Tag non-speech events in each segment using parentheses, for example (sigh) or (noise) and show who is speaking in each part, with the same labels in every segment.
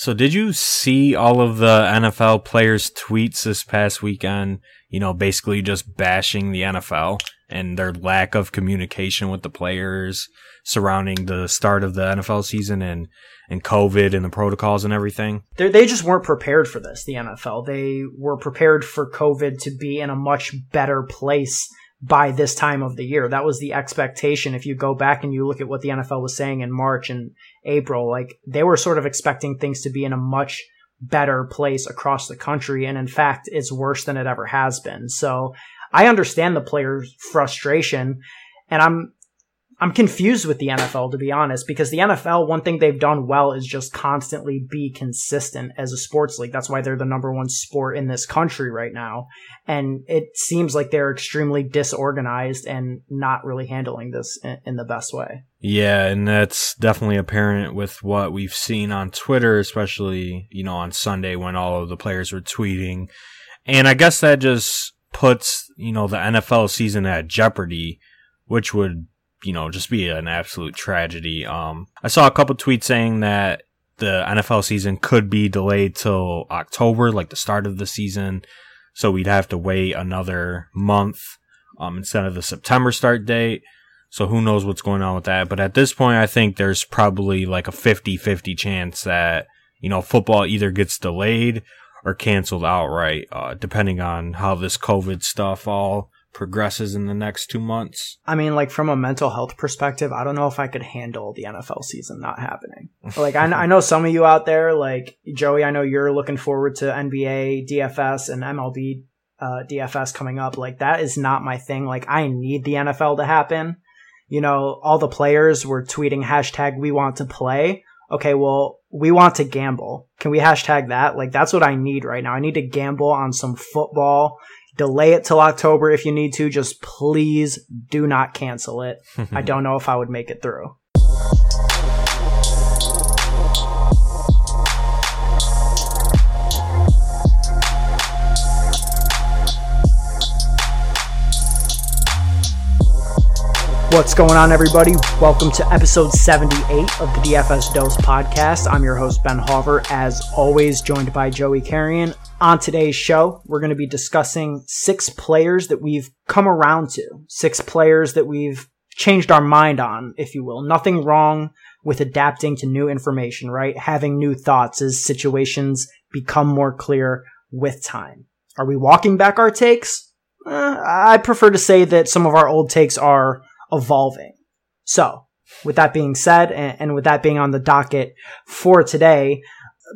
Speaker 1: So did you see all of the NFL players' tweets this past weekend? You know, basically just bashing the NFL and their lack of communication with the players surrounding the start of the NFL season and and COVID and the protocols and everything.
Speaker 2: They're, they just weren't prepared for this. The NFL they were prepared for COVID to be in a much better place by this time of the year. That was the expectation. If you go back and you look at what the NFL was saying in March and April, like they were sort of expecting things to be in a much better place across the country. And in fact, it's worse than it ever has been. So I understand the players' frustration and I'm I'm confused with the NFL to be honest, because the NFL, one thing they've done well is just constantly be consistent as a sports league. That's why they're the number one sport in this country right now. And it seems like they're extremely disorganized and not really handling this in, in the best way.
Speaker 1: Yeah, and that's definitely apparent with what we've seen on Twitter, especially, you know, on Sunday when all of the players were tweeting. And I guess that just puts, you know, the NFL season at jeopardy, which would you know, just be an absolute tragedy. Um, I saw a couple tweets saying that the NFL season could be delayed till October, like the start of the season. So we'd have to wait another month, um, instead of the September start date. So who knows what's going on with that. But at this point, I think there's probably like a 50-50 chance that, you know, football either gets delayed or canceled outright, uh, depending on how this COVID stuff all progresses in the next two months.
Speaker 2: I mean, like from a mental health perspective, I don't know if I could handle the NFL season not happening. (laughs) like, I, I know some of you out there, like Joey, I know you're looking forward to NBA, DFS, and MLB uh, DFS coming up. Like, that is not my thing. Like, I need the NFL to happen. You know, all the players were tweeting hashtag we want to play. Okay, well, we want to gamble. Can we hashtag that? Like, that's what I need right now. I need to gamble on some football delay it till October if you need to. Just please do not cancel it. (laughs) I don't know if I would make it through. What's going on, everybody? Welcome to episode 78 of the DFS Dose podcast. I'm your host, Ben Hauver, as always, joined by Joey Carrion. On today's show, we're going to be discussing six players that we've come around to, six players that we've changed our mind on, if you will. Nothing wrong with adapting to new information, right? Having new thoughts as situations become more clear with time. Are we walking back our takes? Uh, I prefer to say that some of our old takes are evolving. So, with that being said, and, and with that being on the docket for today,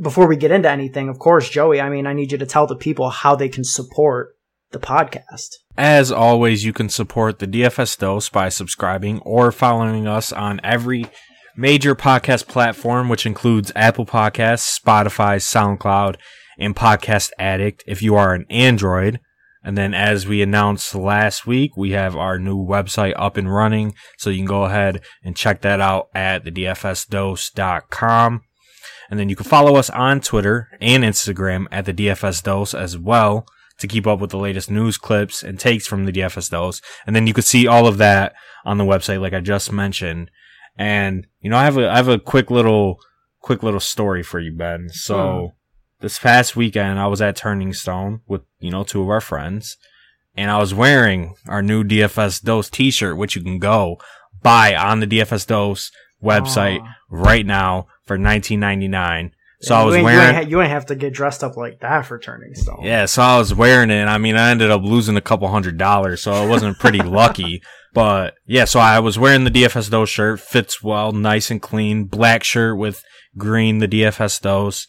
Speaker 2: before we get into anything, of course, Joey, I mean, I need you to tell the people how they can support the podcast.
Speaker 1: As always, you can support the DFS Dose by subscribing or following us on every major podcast platform, which includes Apple Podcasts, Spotify, SoundCloud, and Podcast Addict. If you are an Android, and then as we announced last week, we have our new website up and running. So you can go ahead and check that out at thedfsdose.com. And then you can follow us on Twitter and Instagram at the DFS Dose as well to keep up with the latest news clips and takes from the DFS Dose. And then you can see all of that on the website, like I just mentioned. And, you know, I have a, I have a quick little, quick little story for you, Ben. So, hmm this past weekend I was at Turning Stone with, you know, two of our friends and I was wearing our new DFS Dose t-shirt, which you can go buy on the DFS Dose website Aww. right now for 19.99. So yeah, I was
Speaker 2: you
Speaker 1: wearing.
Speaker 2: You ain't, you ain't, have to get dressed up like that for Turning Stone.
Speaker 1: Yeah, so I was wearing it. I mean, I ended up losing a couple hundred dollars, so I wasn't pretty (laughs) lucky. But yeah, so I was wearing the DFS Dose shirt, fits well, nice and clean, black shirt with green, the DFS Dose.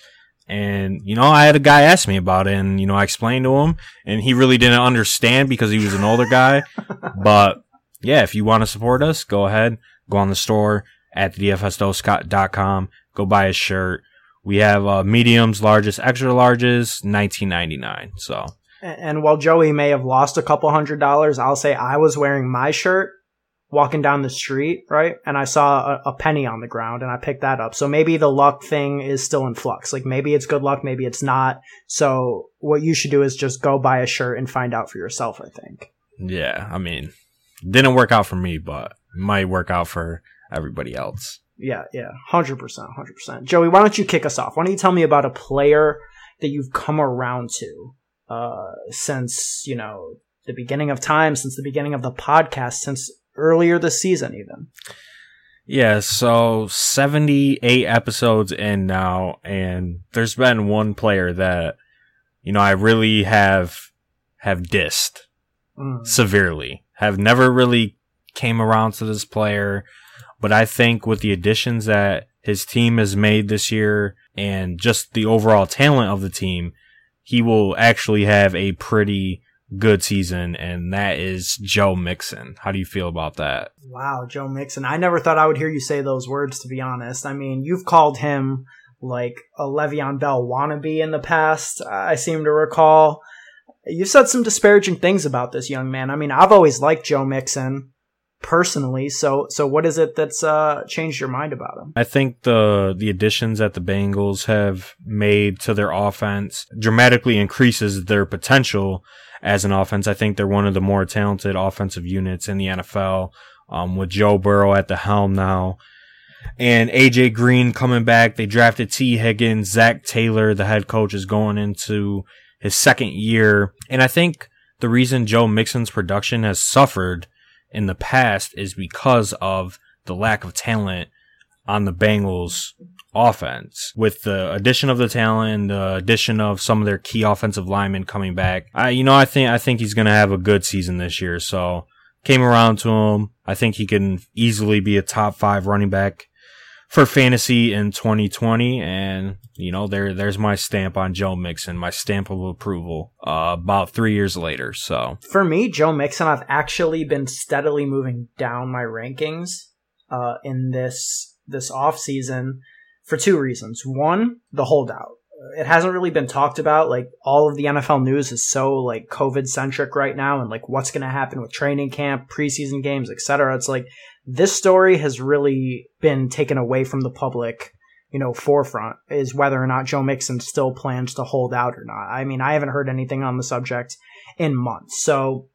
Speaker 1: And, you know, I had a guy ask me about it and, you know, I explained to him and he really didn't understand because he was an older guy. (laughs) but yeah, if you want to support us, go ahead, go on the store at dfsdose.com, go buy a shirt. We have uh, mediums, largest, extra larges, nineteen ninety nine. So,
Speaker 2: and while Joey may have lost a couple hundred dollars, I'll say I was wearing my shirt walking down the street, right? And I saw a, a, penny on the ground and I picked that up. So maybe the luck thing is still in flux. Like maybe it's good luck, maybe it's not. So what you should do is just go buy a shirt and find out for yourself, I think.
Speaker 1: Yeah. I mean, didn't work out for me, but might work out for everybody else.
Speaker 2: Yeah, yeah, hundred percent, hundred percent. Joey, why don't you kick us off? Why don't you tell me about a player that you've come around to uh, since you know the beginning of time, since the beginning of the podcast, since earlier this season, even.
Speaker 1: Yeah, so 78 episodes in now, and there's been one player that, you know, I really have, have dissed mm. severely. Have never really came around to this player, but I think with the additions that his team has made this year and just the overall talent of the team, he will actually have a pretty good season, and that is Joe Mixon. How do you feel about that?
Speaker 2: Wow, Joe Mixon. I never thought I would hear you say those words, to be honest. I mean, you've called him like a Le'Veon Bell wannabe in the past, I seem to recall. You've said some disparaging things about this young man. I mean, I've always liked Joe Mixon personally. So, so what is it that's uh, changed your mind about him?
Speaker 1: I think the the additions that the Bengals have made to their offense dramatically increases their potential as an offense. I think they're one of the more talented offensive units in the NFL. Um, with Joe Burrow at the helm now. And AJ Green coming back. They drafted Tee Higgins. Zac Taylor, the head coach, is going into his second year. And I think the reason Joe Mixon's production has suffered in the past is because of the lack of talent on the Bengals offense with the addition of the talent and the addition of some of their key offensive linemen coming back. I, you know, I think, I think he's going to have a good season this year. So came around to him. I think he can easily be a top five running back for fantasy in 2020. And, you know, there, there's my stamp on Joe Mixon, my stamp of approval, uh, about three years later. So
Speaker 2: for me, Joe Mixon, I've actually been steadily moving down my rankings, uh, in this, this off season for two reasons. One, the holdout. It hasn't really been talked about. Like all of the NFL news is so like COVID centric right now, and like what's going to happen with training camp, preseason games, etc. It's like this story has really been taken away from the public you know, forefront is whether or not Joe Mixon still plans to hold out or not. I mean, I haven't heard anything on the subject in months. So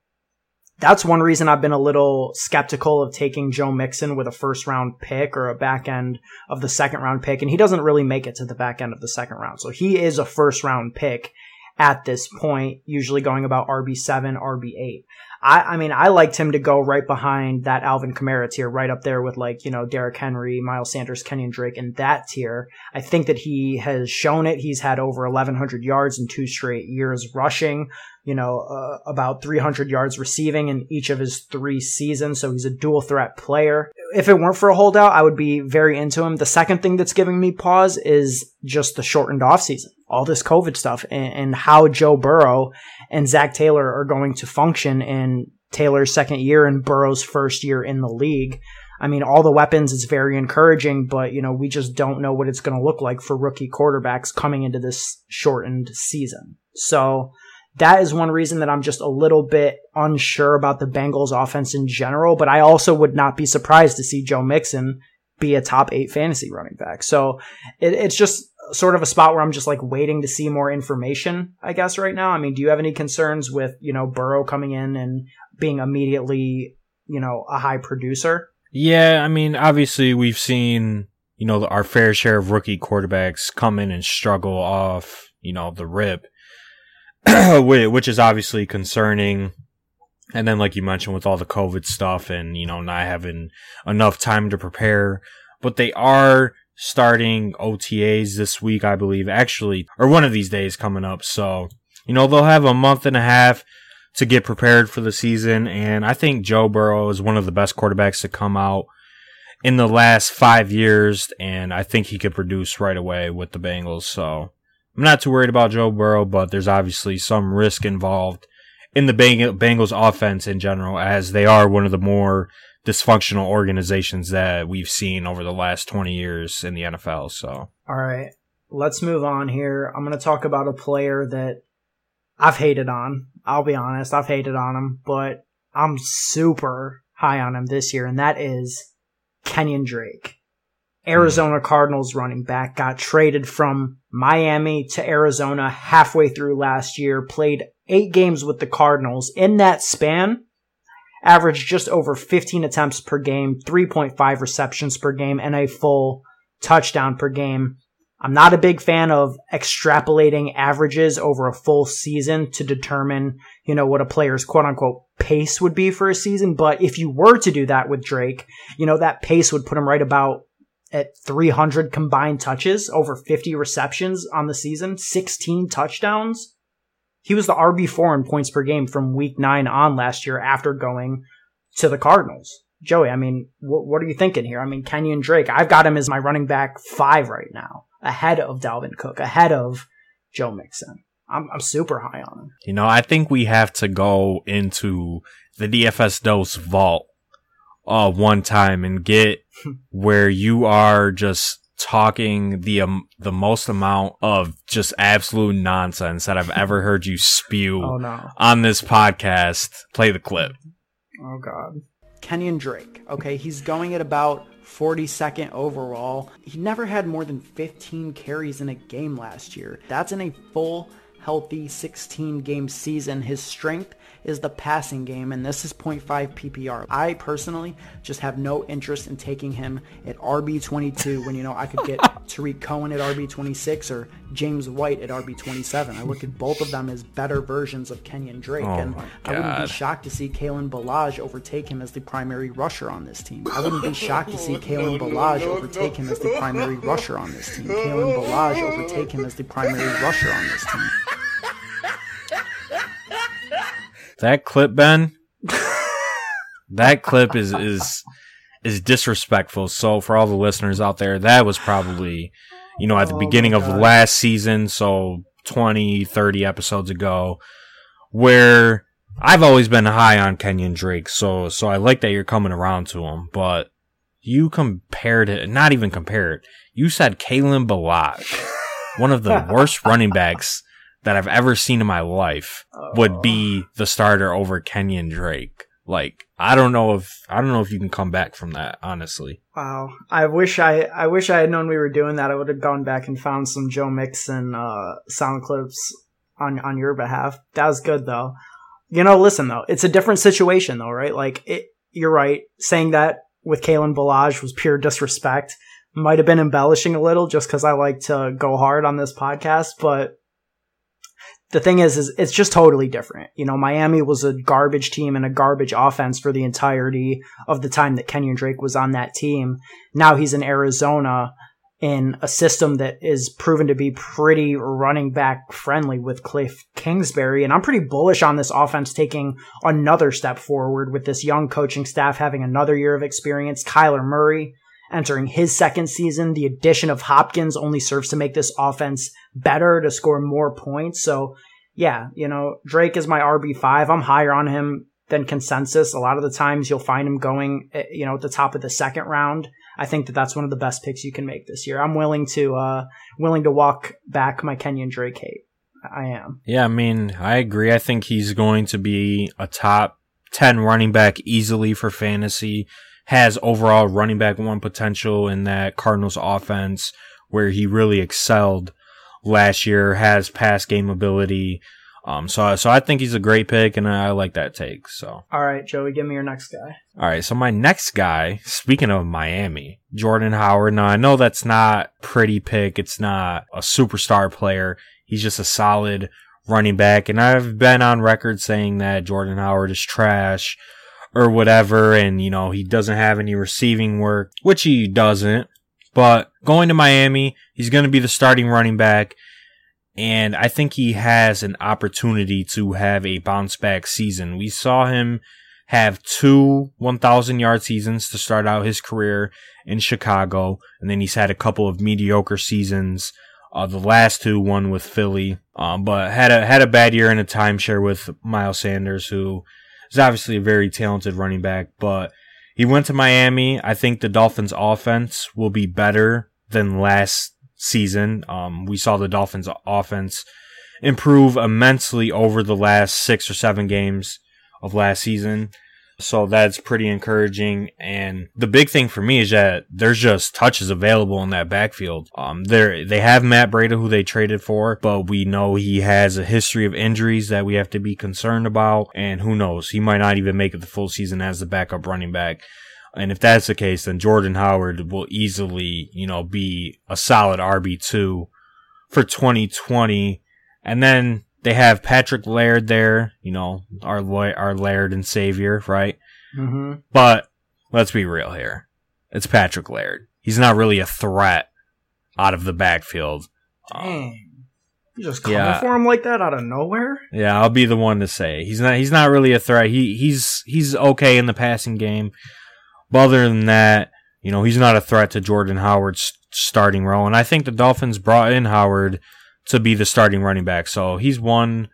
Speaker 2: that's one reason I've been a little skeptical of taking Joe Mixon with a first round pick or a back end of the second round pick. And he doesn't really make it to the back end of the second round. So he is a first round pick at this point, usually going about RB7, RB8. I, I mean, I liked him to go right behind that Alvin Kamara tier, right up there with like, you know, Derrick Henry, Miles Sanders, Kenyon Drake in that tier. I think that he has shown it. He's had over 1100 yards in two straight years rushing, you know, uh, about 300 yards receiving in each of his three seasons. So he's a dual threat player. If it weren't for a holdout, I would be very into him. The second thing that's giving me pause is just the shortened offseason all this COVID stuff and, and how Joe Burrow and Zac Taylor are going to function in Taylor's second year and Burrow's first year in the league. I mean, all the weapons is very encouraging, but you know, we just don't know what it's going to look like for rookie quarterbacks coming into this shortened season. So that is one reason that I'm just a little bit unsure about the Bengals offense in general, but I also would not be surprised to see Joe Mixon be a top eight fantasy running back. So it, it's just sort of a spot where I'm just like waiting to see more information, I guess, right now. I mean, do you have any concerns with, you know, Burrow coming in and being immediately, you know, a high producer?
Speaker 1: Yeah, I mean, obviously we've seen, you know, our fair share of rookie quarterbacks come in and struggle off, you know, the rip, (clears throat) which is obviously concerning. And then, like you mentioned, with all the COVID stuff and, you know, not having enough time to prepare, but they are starting OTAs this week, I believe, actually, or one of these days coming up. So, you know, they'll have a month and a half to get prepared for the season. And I think Joe Burrow is one of the best quarterbacks to come out in the last five years. And I think he could produce right away with the Bengals. So I'm not too worried about Joe Burrow, but there's obviously some risk involved in the Bengals offense in general, as they are one of the more dysfunctional organizations that we've seen over the last 20 years in the NFL. So,
Speaker 2: all right, let's move on here. I'm going to talk about a player that I've hated on. I'll be honest, I've hated on him, but I'm super high on him this year, and that is Kenyon Drake. Arizona Cardinals running back got traded from Miami to Arizona halfway through last year, played eight games with the Cardinals. In that span, averaged just over 15 attempts per game, 3.5 receptions per game, and a full touchdown per game. I'm not a big fan of extrapolating averages over a full season to determine, you know, what a player's quote unquote pace would be for a season. But if you were to do that with Drake, you know, that pace would put him right about at 300 combined touches, over 50 receptions on the season, 16 touchdowns. He was the RB4 in points per game from week nine on last year after going to the Cardinals. Joey, I mean, wh- what are you thinking here? I mean, Kenyon Drake, I've got him as my running back five right now, ahead of Dalvin Cook, ahead of Joe Mixon. I'm, I'm super high on him.
Speaker 1: You know, I think we have to go into the DFS dose vault uh, one time and get (laughs) where you are just talking the um, the most amount of just absolute nonsense that I've ever heard you spew (laughs)
Speaker 2: Oh no.
Speaker 1: on this podcast. Play the clip.
Speaker 2: Oh god. Kenyon Drake. Okay, he's going at about 42nd overall. He never had more than 15 carries in a game last year. That's in a full healthy 16 game season. His strength is the passing game, and this is 0.5 PPR. I personally just have no interest in taking him at RB22 when you know I could get (laughs) Tarik Cohen at RB26 or James White at RB27. I look at both of them as better versions of Kenyon Drake,
Speaker 1: Oh
Speaker 2: and I wouldn't be shocked to see Kalen Ballage overtake him as the primary rusher on this team. I wouldn't be shocked to see (laughs) Kalen Ballage (laughs) overtake him as the primary rusher on this team. Kalen Ballage overtake him as the primary rusher on this team.
Speaker 1: That clip, Ben. that clip is is is disrespectful. So for all the listeners out there, that was probably you know at the
Speaker 2: Oh
Speaker 1: beginning of last season, so 20, 30 episodes ago, where I've always been high on Kenyon Drake. So so I like that you're coming around to him, but you compared it, not even compared. You said Kalen Ballage, one of the worst running backs that I've ever seen in my life would be the starter over Kenyon Drake. Like, I don't know if I don't know if you can come back from that, honestly.
Speaker 2: Wow. I wish I I wish I had known we were doing that. I would have gone back and found some Joe Mixon uh sound clips on on your behalf. That was good though. You know, listen though, it's a different situation though, right? Like it you're right. Saying that with Kalen Ballage was pure disrespect. Might have been embellishing a little just because I like to go hard on this podcast, but the thing is, is it's just totally different. You know, Miami was a garbage team and a garbage offense for the entirety of the time that Kenyon Drake was on that team. Now he's in Arizona in a system that is proven to be pretty running back friendly with Cliff Kingsbury. And I'm pretty bullish on this offense taking another step forward with this young coaching staff having another year of experience. Kyler Murray entering his second season. The addition of Hopkins only serves to make this offense better to score more points. So yeah, you know, Drake is my RB5. I'm higher on him than consensus. A lot of the times you'll find him going, eh, you know, at the top of the second round. I think that that's one of the best picks you can make this year. I'm willing to, uh, willing to walk back my Kenyon Drake hate. I am.
Speaker 1: Yeah, I mean, I agree. I think he's going to be a top 10 running back easily for fantasy. Has overall running back one potential in that Cardinals offense where he really excelled last year, has pass game ability. Um, so, so I think he's a great pick and I like that take. So,
Speaker 2: All right, Joey, give me your next guy.
Speaker 1: all right. So my next guy, speaking of Miami, Jordan Howard. Now I know that's not pretty pick. It's not a superstar player. He's just a solid running back. And I've been on record saying that Jordan Howard is trash or whatever. And, you know, he doesn't have any receiving work, which he doesn't. But going to Miami, he's going to be the starting running back. And I think he has an opportunity to have a bounce back season. We saw him have two 1,000 yard seasons to start out his career in Chicago. And then he's had a couple of mediocre seasons. Uh, the last two, one with Philly, um, but had a, had a bad year in a timeshare with Miles Sanders, who is obviously a very talented running back, but he went to Miami. I think the Dolphins offense will be better than last season. Um, we saw the Dolphins offense improve immensely over the last six or seven games of last season. So that's pretty encouraging. And the big thing for me is that there's just touches available in that backfield. Um, there, they have Matt Breida who they traded for, but we know he has a history of injuries that we have to be concerned about. And who knows? He might not even make it the full season as the backup running back. And if that's the case, then Jordan Howard will easily, you know, be a solid RB2 for 2020. And then they have Patrick Laird there, you know, our our Laird and savior, right?
Speaker 2: Mm-hmm.
Speaker 1: But let's be real here. It's Patrick Laird. He's not really a threat out of the backfield.
Speaker 2: Dang. You just coming yeah. for him like that out of nowhere?
Speaker 1: Yeah, I'll be the one to say he's not. He's not really a threat. He he's he's okay in the passing game, but other than that, you know, he's not a threat to Jordan Howard's starting role. And I think the Dolphins brought in Howard to be the starting running back. So he's one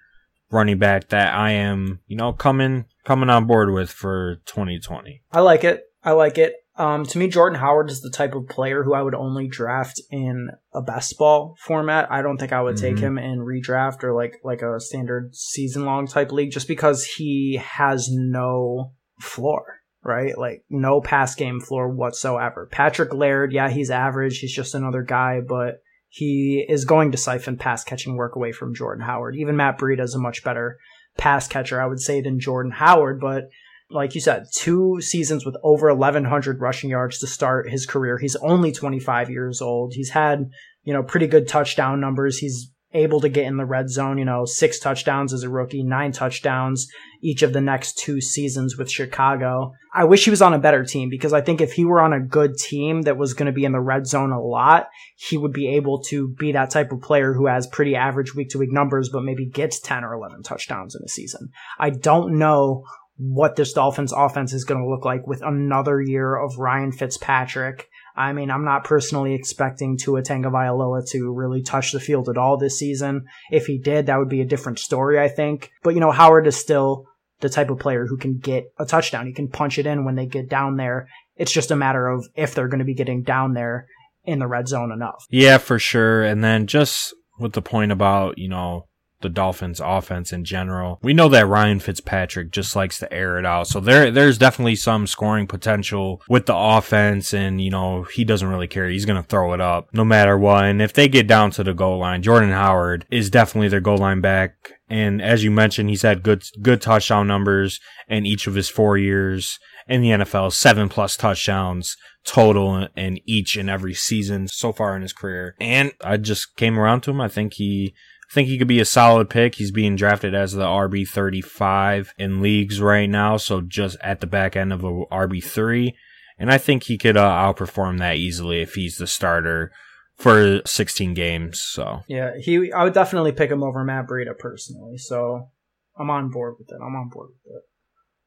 Speaker 1: running back that I am, you know, coming coming on board with for 2020.
Speaker 2: I like it. I like it. Um, to me, Jordan Howard is the type of player who I would only draft in a best ball format. I don't think I would take mm-hmm. him in redraft or like like a standard season long type league, just because he has no floor, right? Like no pass game floor whatsoever. Patrick Laird, yeah, he's average. He's just another guy, but he is going to siphon pass catching work away from Jordan Howard. Even Matt Breida is a much better pass catcher, I would say, than Jordan Howard. But like you said, two seasons with over 1,100 rushing yards to start his career. He's only 25 years old. He's had, you know, pretty good touchdown numbers. He's able to get in the red zone, you know, six touchdowns as a rookie, nine touchdowns each of the next two seasons with Chicago. I wish he was on a better team because I think if he were on a good team that was going to be in the red zone a lot, he would be able to be that type of player who has pretty average week to week numbers, but maybe gets 10 or 11 touchdowns in a season. I don't know what this Dolphins offense is going to look like with another year of Ryan Fitzpatrick I mean, I'm not personally expecting Tua Tagovailoa to really touch the field at all this season. If he did, that would be a different story, I think. But you know, Howard is still the type of player who can get a touchdown. He can punch it in when they get down there. It's just a matter of if they're going to be getting down there in the red zone enough.
Speaker 1: Yeah, for sure. And then just with the point about, you know, the Dolphins offense in general. We know that Ryan Fitzpatrick just likes to air it out. So there there's definitely some scoring potential with the offense and you know, he doesn't really care. He's going to throw it up no matter what. And if they get down to the goal line, Jordan Howard is definitely their goal line back. And as you mentioned, he's had good good touchdown numbers in each of his 4 years in the NFL, 7 plus touchdowns total in each and every season so far in his career. And I just came around to him. I think he Think he could be a solid pick. He's being drafted as the RB 35 in leagues right now, so just at the back end of a RB 3. And I think he could uh, outperform that easily if he's the starter for 16 games. So
Speaker 2: yeah, he I would definitely pick him over Matt Breida personally. So I'm on board with it. I'm on board with it.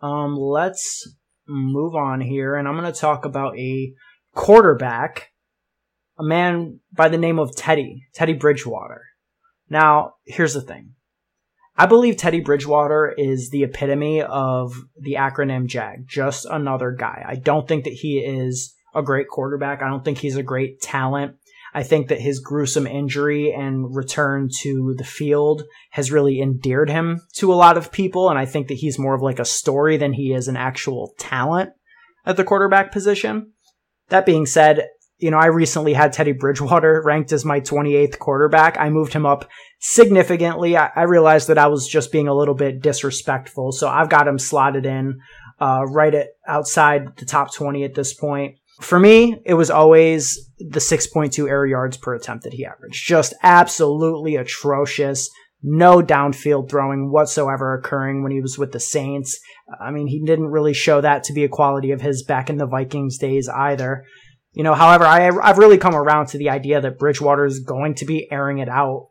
Speaker 2: Um, let's move on here, and I'm going to talk about a quarterback, a man by the name of Teddy Teddy Bridgewater. Now, here's the thing. I believe Teddy Bridgewater is the epitome of the acronym JAG, just another guy. I don't think that he is a great quarterback. I don't think he's a great talent. I think that his gruesome injury and return to the field has really endeared him to a lot of people. And I think that he's more of like a story than he is an actual talent at the quarterback position. That being said, you know, I recently had Teddy Bridgewater (laughs) ranked as my 28th quarterback. I moved him up significantly. I, I realized that I was just being a little bit disrespectful. So I've got him slotted in, uh, right at outside the top 20 at this point. For me, it was always the 6.2 air yards per attempt that he averaged. Just absolutely atrocious. No downfield throwing whatsoever occurring when he was with the Saints. I mean, he didn't really show that to be a quality of his back in the Vikings days either. You know, however, I, I've really come around to the idea that Bridgewater is going to be airing it out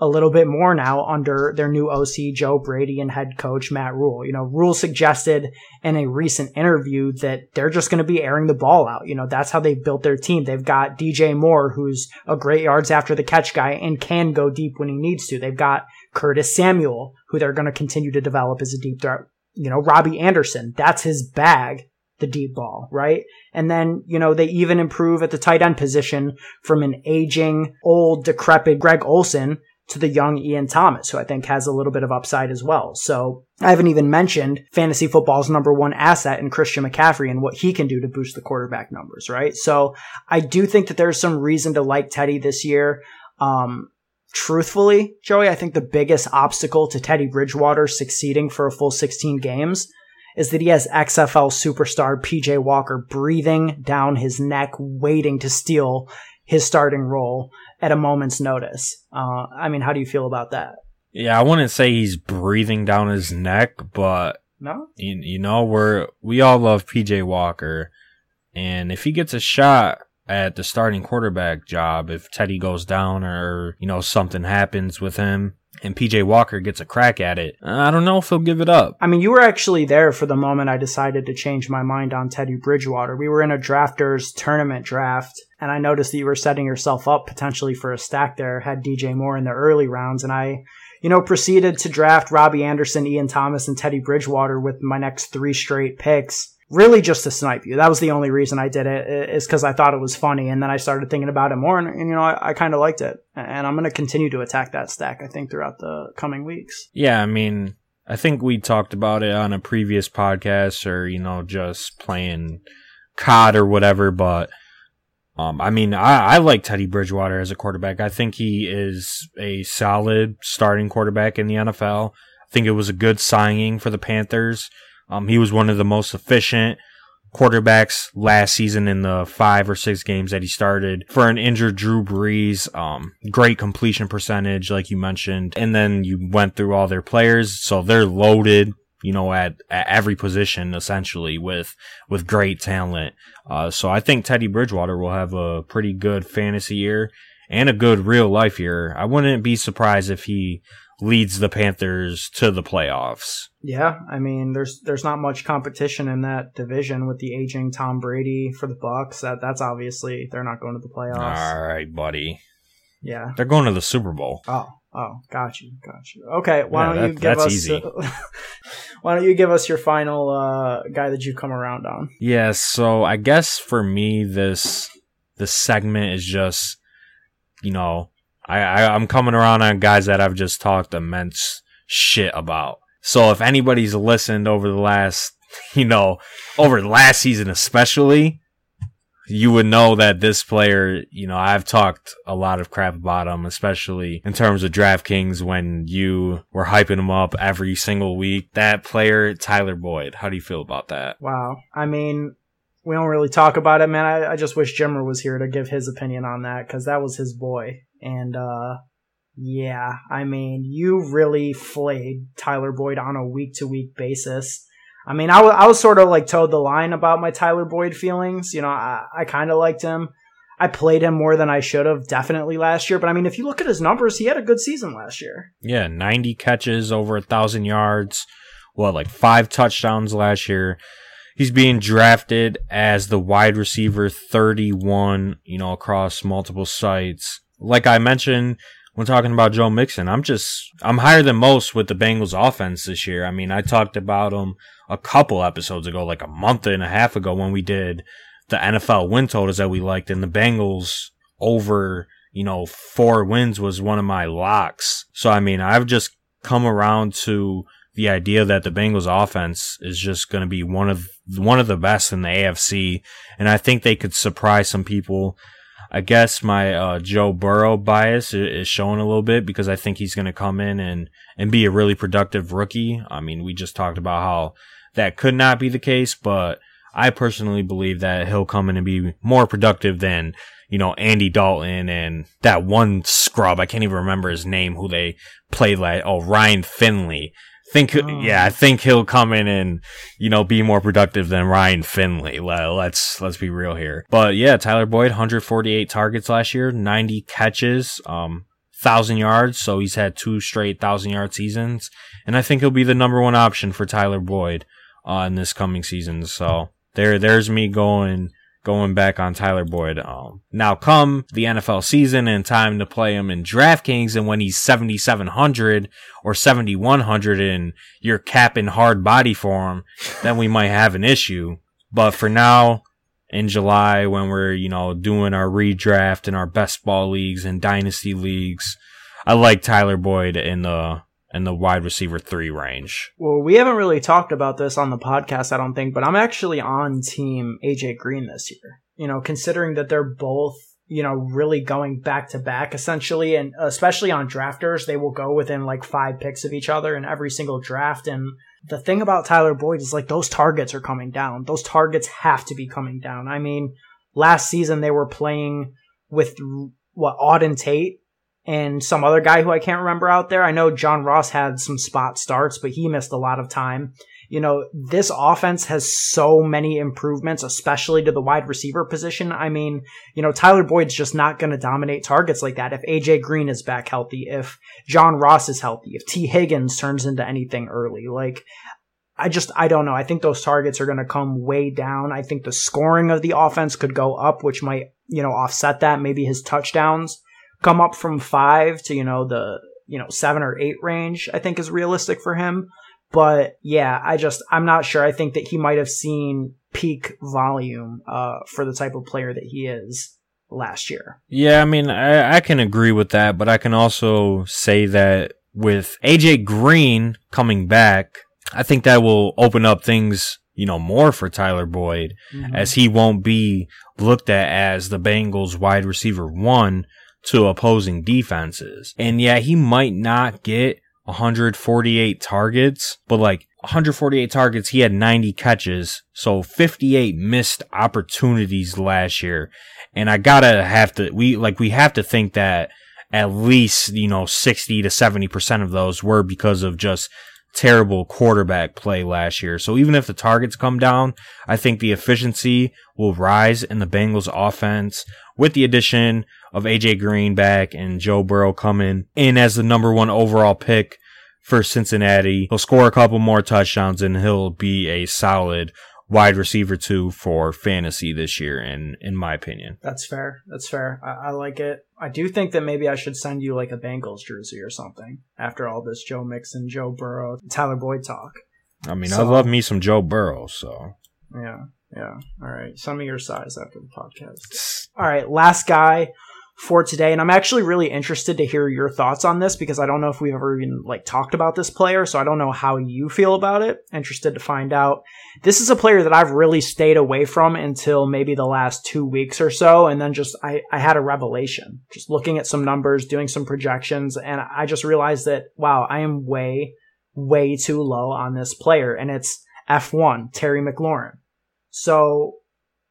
Speaker 2: a little bit more now under their new OC, Joe Brady, and head coach Matt Rhule. You know, Rhule suggested in a recent interview that they're just going to be airing the ball out. You know, that's how they've built their team. They've got DJ Moore, who's a great yards after the catch guy and can go deep when he needs to. They've got Curtis Samuel, who they're going to continue to develop as a deep threat. You know, Robbie Anderson, that's his bag the deep ball, right? And then, you know, they even improve at the tight end position from an aging, old, decrepit Greg Olsen to the young Ian Thomas, who I think has a little bit of upside as well. So I haven't even mentioned fantasy football's number one asset in Christian McCaffrey and what he can do to boost the quarterback numbers, right? So I do think that there's some reason to like Teddy this year. Um, truthfully, Joey, I think the biggest obstacle to Teddy Bridgewater succeeding for a full 16 games is that he has XFL superstar PJ Walker breathing down his neck, waiting to steal his starting role at a moment's notice. Uh, I mean, how do you feel about that?
Speaker 1: Yeah, I wouldn't say he's breathing down his neck, but
Speaker 2: no,
Speaker 1: you, you know, we're we all love PJ Walker, and if he gets a shot at the starting quarterback job, if Teddy goes down or you know something happens with him, and PJ Walker gets a crack at it, uh, I don't know if he'll give it up.
Speaker 2: I mean, you were actually there for the moment I decided to change my mind on Teddy Bridgewater. We were in a drafters tournament draft, and I noticed that you were setting yourself up potentially for a stack there, had DJ Moore in the early rounds, and I, you know, proceeded to draft Robbie Anderson, Ian Thomas, and Teddy Bridgewater with my next three straight picks really just to snipe you. That was the only reason I did it is because I thought it was funny. And then I started thinking about it more and, and you know, I, I kind of liked it and I'm going to continue to attack that stack, I think throughout the coming weeks.
Speaker 1: Yeah. I mean, I think we talked about it on a previous podcast or, you know, just playing COD or whatever, but, um, I mean, I, I like Teddy Bridgewater as a quarterback. I think he is a solid starting quarterback in the NFL. I think it was a good signing for the Panthers. Um, he was one of the most efficient quarterbacks last season in the five or six games that he started for an injured Drew Brees. Um, great completion percentage, like you mentioned. And then you went through all their players. So they're loaded, you know, at, at every position essentially with, with great talent. Uh, so I think Teddy Bridgewater will have a pretty good fantasy year and a good real life year. I wouldn't be surprised if he leads the Panthers to the playoffs.
Speaker 2: Yeah, I mean, there's there's not much competition in that division with the aging Tom Brady for the Bucks. That that's obviously they're not going to the playoffs.
Speaker 1: All right, buddy.
Speaker 2: Yeah,
Speaker 1: they're going to the Super Bowl.
Speaker 2: Oh, oh, got you, got you. Okay, why yeah, don't that, you give us? Uh, (laughs) why don't you give us your final uh, guy that you come around on?
Speaker 1: Yeah, so I guess for me, this this segment is just, you know, I, I I'm coming around on guys that I've just talked immense shit about. So if anybody's listened over the last, (laughs) you know, over the last season especially, you would know that this player, you know, I've talked a lot of crap about him, especially in terms of DraftKings when you were hyping him up every single week. That player, Tyler Boyd, how do you feel about that?
Speaker 2: Wow. I mean, we don't really talk about it, man. I, I just wish Jimmer was here to give his opinion on that because that was his boy. And uh, yeah, I mean, you really flayed Tyler Boyd on a week to week basis. I mean, I, w- I was sort of like toed the line about my Tyler Boyd feelings. You know, I, I kind of liked him. I played him more than I should have definitely last year. But I mean, if you look at his numbers, he had a good season last year.
Speaker 1: Yeah, 90 catches, over a thousand yards. What, like five touchdowns last year. He's being drafted as the wide receiver 31, you know, across multiple sites like I mentioned when talking about Joe Mixon, I'm just I'm higher than most with the Bengals offense this year. I mean, I talked about them a couple episodes ago, like a month and a half ago when we did the NFL win totals that we liked and the Bengals over, you know, four wins was one of my locks. So I mean, I've just come around to the idea that the Bengals offense is just going to be one of one of the best in the AFC and I think they could surprise some people I guess my uh, Joe Burrow bias is showing a little bit because I think he's going to come in and, and be a really productive rookie. I mean, we just talked about how that could not be the case, but I personally believe that he'll come in and be more productive than, you know, Andy Dalton and that one scrub. I can't even remember his name who they played like, oh, Ryan Finley think oh. yeah, I think he'll come in and you know be more productive than Ryan Finley. Let's let's be real here. But yeah, Tyler Boyd 148 targets last year, 90 catches, um thousand yards, so he's had two straight thousand yard seasons, and I think he'll be the number one option for Tyler Boyd uh, in this coming season. So there, there's me going going back on Tyler Boyd. Um, now come the NFL season and time to play him in DraftKings and when he's 7,700 or 7,100 and you're capping hard body for him, then we might have an issue. But for now, in July when we're, you know, doing our redraft in our best ball leagues and dynasty leagues, I like Tyler Boyd in the in the wide receiver three range.
Speaker 2: Well, we haven't really talked about this on the podcast, I don't think, but I'm actually on team AJ Green this year. You know, considering that they're both you know, really going back to back essentially. And especially on drafters, they will go within like five picks of each other in every single draft. And the thing about Tyler Boyd is like those targets are coming down. Those targets have to be coming down. I mean, last season they were playing with what Auden Tate and some other guy who I can't remember out there. I know John Ross had some spot starts, but he missed a lot of time you know, this offense has so many improvements, especially to the wide receiver position. I mean, you know, Tyler Boyd's just not going to dominate targets like that if AJ Green is back healthy, if John Ross is healthy, if Tee Higgins turns into anything early. Like, I just, I don't know. I think those targets are going to come way down. I think the scoring of the offense could go up, which might, you know, offset that. Maybe his touchdowns come up from five to, you know, the, you know, seven or eight range, I think is realistic for him. But yeah, I just I'm not sure. I think that he might have seen peak volume uh, for the type of player that he is last year.
Speaker 1: Yeah, I mean, I, I can agree with that, but I can also say that with AJ Green coming back, I think that will open up things, you know, more for Tyler Boyd, mm-hmm. as he won't be looked at as the Bengals wide receiver one to opposing defenses. And yeah, he might not get 148 targets, but like 148 targets, he had 90 catches. So 58 missed opportunities last year. And I gotta have to, we, like, we have to think that at least, you know, 60 to 70% of those were because of just terrible quarterback play last year. So even if the targets come down, I think the efficiency will rise in the Bengals offense with the addition of AJ Green back and Joe Burrow coming in as the number one overall pick for Cincinnati. He'll score a couple more touchdowns and he'll be a solid wide receiver two for fantasy this year in in my opinion.
Speaker 2: That's fair. That's fair. I, I, like it. I do think that maybe I should send you like a Bengals jersey or something after all this Joe Mixon, Joe Burrow, Tyler Boyd talk.
Speaker 1: I mean, so, I love me some Joe Burrow, so
Speaker 2: yeah, yeah. All right, send me your size after the podcast. All right, last guy for today. And I'm actually really interested to hear your thoughts on this because I don't know if we've ever even like talked about this player. So I don't know how you feel about it. Interested to find out. This is a player that I've really stayed away from until maybe the last two weeks or so. And then just, I, I had a revelation just looking at some numbers, doing some projections. And I just realized that, wow, I am way, way too low on this player. And it's F1, Terry McLaurin. So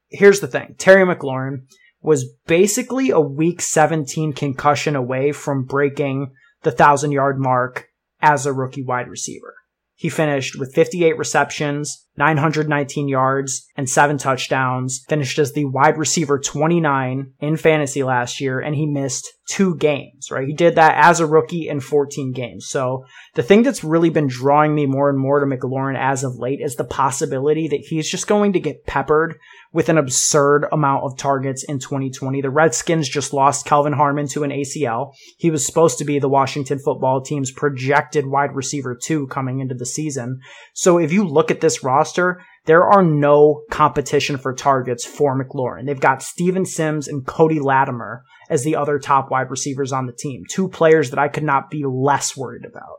Speaker 2: here's the thing. Terry McLaurin was basically a week 17 concussion away from breaking the thousand yard mark as a rookie wide receiver. He finished with 58 receptions, 919 yards, and seven touchdowns. Finished as the wide receiver 29 in fantasy last year, and he missed two games, right? He did that as a rookie in 14 games. So the thing that's really been drawing me more and more to McLaurin as of late is the possibility that he's just going to get peppered with an absurd amount of targets in 2020. The Redskins just lost Kelvin Harmon to an ACL. He was supposed to be the Washington football team's projected wide receiver two coming into the season. So if you look at this roster, there are no competition for targets for McLaurin. They've got Steven Sims and Cody Latimer as the other top wide receivers on the team. Two players that I could not be less worried about.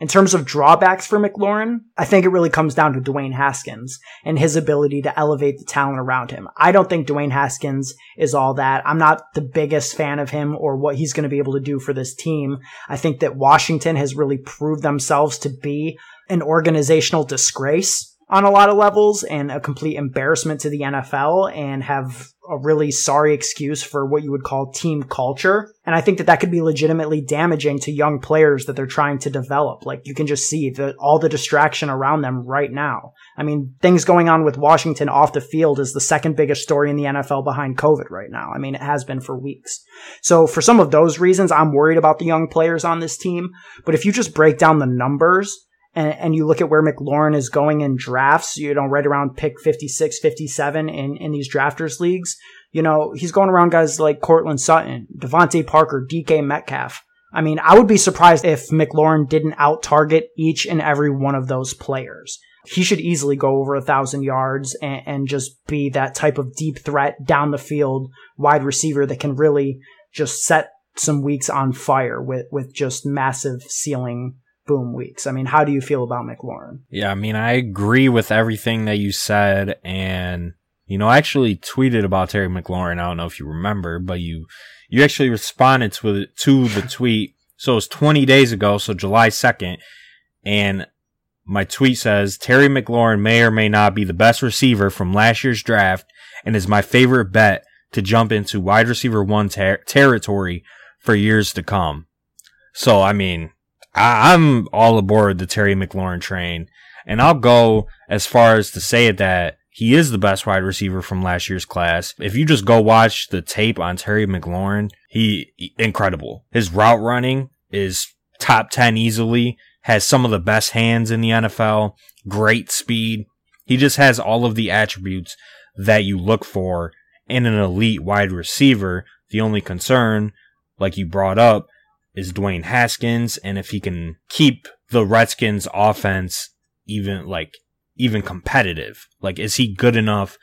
Speaker 2: In terms of drawbacks for McLaurin, I think it really comes down to Dwayne Haskins and his ability to elevate the talent around him. I don't think Dwayne Haskins is all that. I'm not the biggest fan of him or what he's going to be able to do for this team. I think that Washington has really proved themselves to be an organizational disgrace on a lot of levels and a complete embarrassment to the NFL and have a really sorry excuse for what you would call team culture. And I think that that could be legitimately damaging to young players that they're trying to develop. Like you can just see the, all the distraction around them right now. I mean, things going on with Washington off the field is the second biggest story in the NFL behind COVID right now. I mean, it has been for weeks. So for some of those reasons, I'm worried about the young players on this team. But if you just break down the numbers, and, and you look at where McLaurin is going in drafts, you know, right around pick 56, 57 in, in these drafters leagues, you know, he's going around guys like Courtland Sutton, DeVante Parker, DK Metcalf. I mean, I would be surprised if McLaurin didn't out target each and every one of those players. He should easily go over a thousand yards and, and just be that type of deep threat down the field wide receiver that can really just set some weeks on fire with with just massive ceiling boom weeks. I mean, how do you feel about McLaurin?
Speaker 1: Yeah, I mean, I agree with everything that you said. And, you know, I actually tweeted about Terry McLaurin. I don't know if you remember, but you, you actually responded to, to the (laughs) tweet. So it was 20 days ago. So July 2nd. And my tweet says Terry McLaurin may or may not be the best receiver from last year's draft and is my favorite bet to jump into wide receiver one ter- territory for years to come. So, I mean, I, am all aboard the Terry McLaurin train, and I'll go as far as to say it that he is the best wide receiver from last year's class. If you just go watch the tape on Terry McLaurin, he incredible. His route running is top 10 easily, has some of the best hands in the NFL, great speed. He just has all of the attributes that you look for in an elite wide receiver. The only concern, like you brought up, is Dwayne Haskins and if he can keep the Redskins offense even like even competitive. Like is he good enough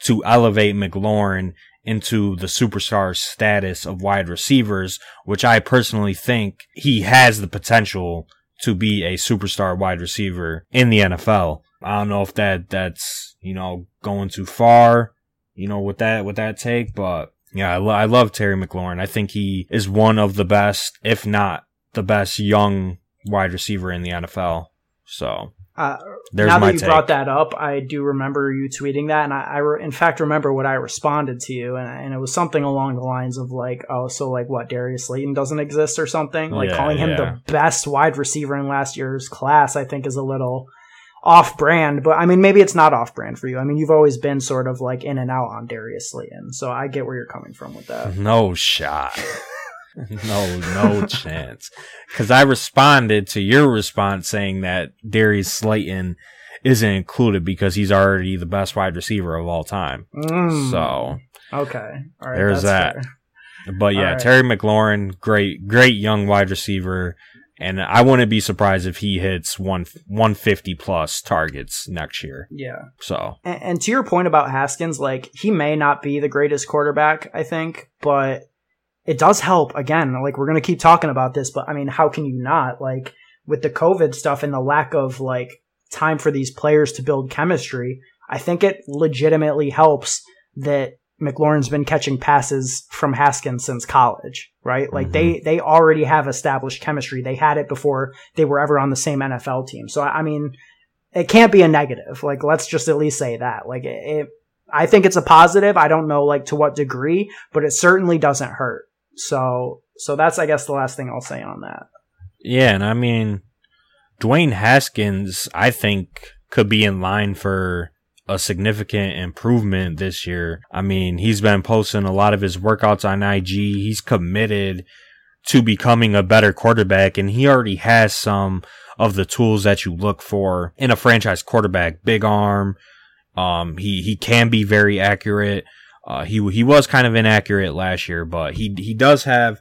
Speaker 1: to elevate McLaurin into the superstar status of wide receivers, which I personally think he has the potential to be a superstar wide receiver in the NFL. I don't know if that that's, you know, going too far, you know, with that with that take, but yeah, I, lo- I love Terry McLaurin. I think he is one of the best, if not the best, young wide receiver in the NFL. So
Speaker 2: uh, now that you take. brought that up, I do remember you tweeting that, and I, I re- in fact remember what I responded to you, and, and, it was something along the lines of like, "Oh, so like what? Darius Slayton doesn't exist or something?" Like yeah, calling him yeah. the best wide receiver in last year's class, I think is a little off brand, but I mean, maybe it's not off brand for you. I mean, you've always been sort of like in and out on Darius Slayton, so I get where you're coming from with that.
Speaker 1: No shot. (laughs) no, no chance. Because I responded to your response saying that Darius Slayton isn't included because he's already the best wide receiver of all time. Mm. So
Speaker 2: okay,
Speaker 1: all right, there's that. Fair. But yeah, right. Terry McLaurin, great, great young wide receiver and I wouldn't be surprised if he hits one 150 plus targets next year.
Speaker 2: Yeah.
Speaker 1: So,
Speaker 2: and, and, to your point about Haskins, like he may not be the greatest quarterback, I think, but it does help. Again, like we're gonna keep talking about this, but I mean, how can you not? Like with the COVID stuff and the lack of like time for these players to build chemistry, I think it legitimately helps that McLaurin's been catching passes from Haskins since college, right? Like mm-hmm. they they already have established chemistry. They had it before they were ever on the same NFL team. So I mean, it can't be a negative. Like let's just at least say that. Like it, it I think it's a positive. I don't know like to what degree, but it certainly doesn't hurt. So so that's I guess the last thing I'll say on that.
Speaker 1: Yeah, and I mean Dwayne Haskins I think could be in line for a significant improvement this year. I mean, he's been posting a lot of his workouts on IG. He's committed to becoming a better quarterback and he already has some of the tools that you look for in a franchise quarterback. Big arm. Um, he, he can be very accurate. Uh, he, he was kind of inaccurate last year, but he, he does have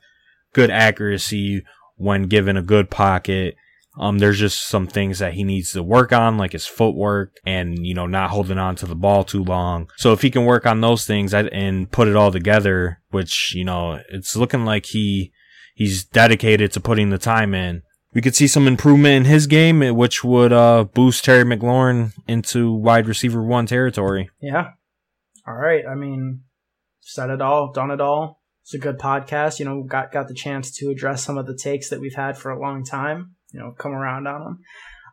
Speaker 1: good accuracy when given a good pocket. Um, there's just some things that he needs to work on, like his footwork and, you know, not holding on to the ball too long. So if he can work on those things and put it all together, which, you know, it's looking like he, he's dedicated to putting the time in. We could see some improvement in his game, which would, uh, boost Terry McLaurin into wide receiver one territory.
Speaker 2: Yeah. All right. I mean, said it all, done it all. It's a good podcast. You know, got, got the chance to address some of the takes that we've had for a long time you know come around on them.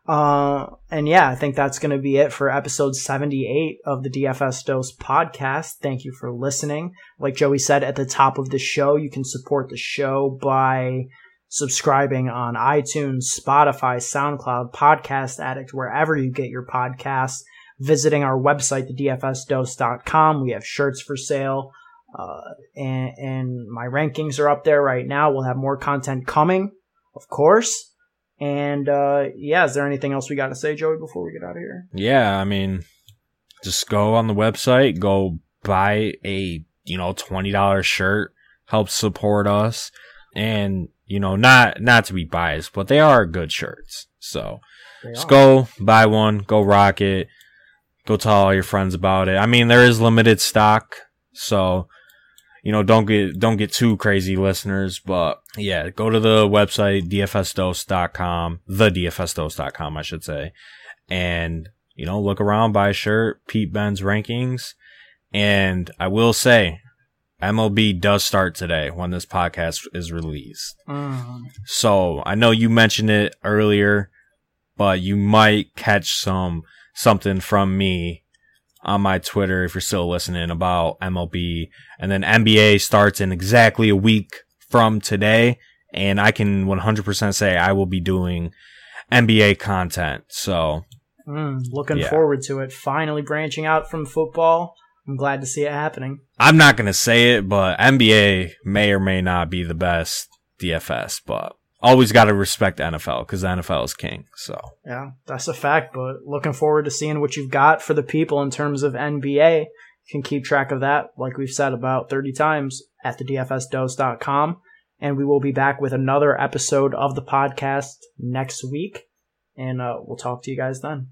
Speaker 2: Uh, and yeah, I think that's going to be it for episode 78 of the DFS Dose podcast. Thank you for listening. Like Joey said at the top of the show, you can support the show by subscribing on iTunes, Spotify, SoundCloud, Podcast Addict, wherever you get your podcasts, visiting our website, thedfsdose.com. We have shirts for sale. Uh, and, and my rankings are up there right now. We'll have more content coming, of course. And uh, yeah, is there anything else we got to say, Joey, before we get out of here?
Speaker 1: Yeah, I mean, just go on the website, go buy a you know twenty dollar shirt, help support us, and you know not not to be biased, but they are good shirts. So just go buy one, go rock it, go tell all your friends about it. I mean, there is limited stock, so you know, don't get don't get too crazy, listeners. But yeah, go to the website dfsdose.com, the dfsdose.com, I should say, and you know, look around, buy a shirt, Pete Ben's rankings, and I will say, MLB does start today when this podcast is released.
Speaker 2: Mm.
Speaker 1: So I know you mentioned it earlier, but you might catch some something from me on my Twitter if you're still listening about MLB. And then NBA starts in exactly a week from today. And I can 100% say I will be doing NBA content. So
Speaker 2: Mm, looking
Speaker 1: Yeah.
Speaker 2: forward to it. Finally branching out from football. I'm glad to see it happening.
Speaker 1: I'm not going to say it, but NBA may or may not be the best DFS, but always got to respect NFL because NFL is king. So
Speaker 2: Yeah, that's a fact. But looking forward to seeing what you've got for the people in terms of NBA. You can keep track of that, like we've said about 30 times, at the DFSDose.com. And we will be back with another episode of the podcast next week. And uh, we'll talk to you guys then.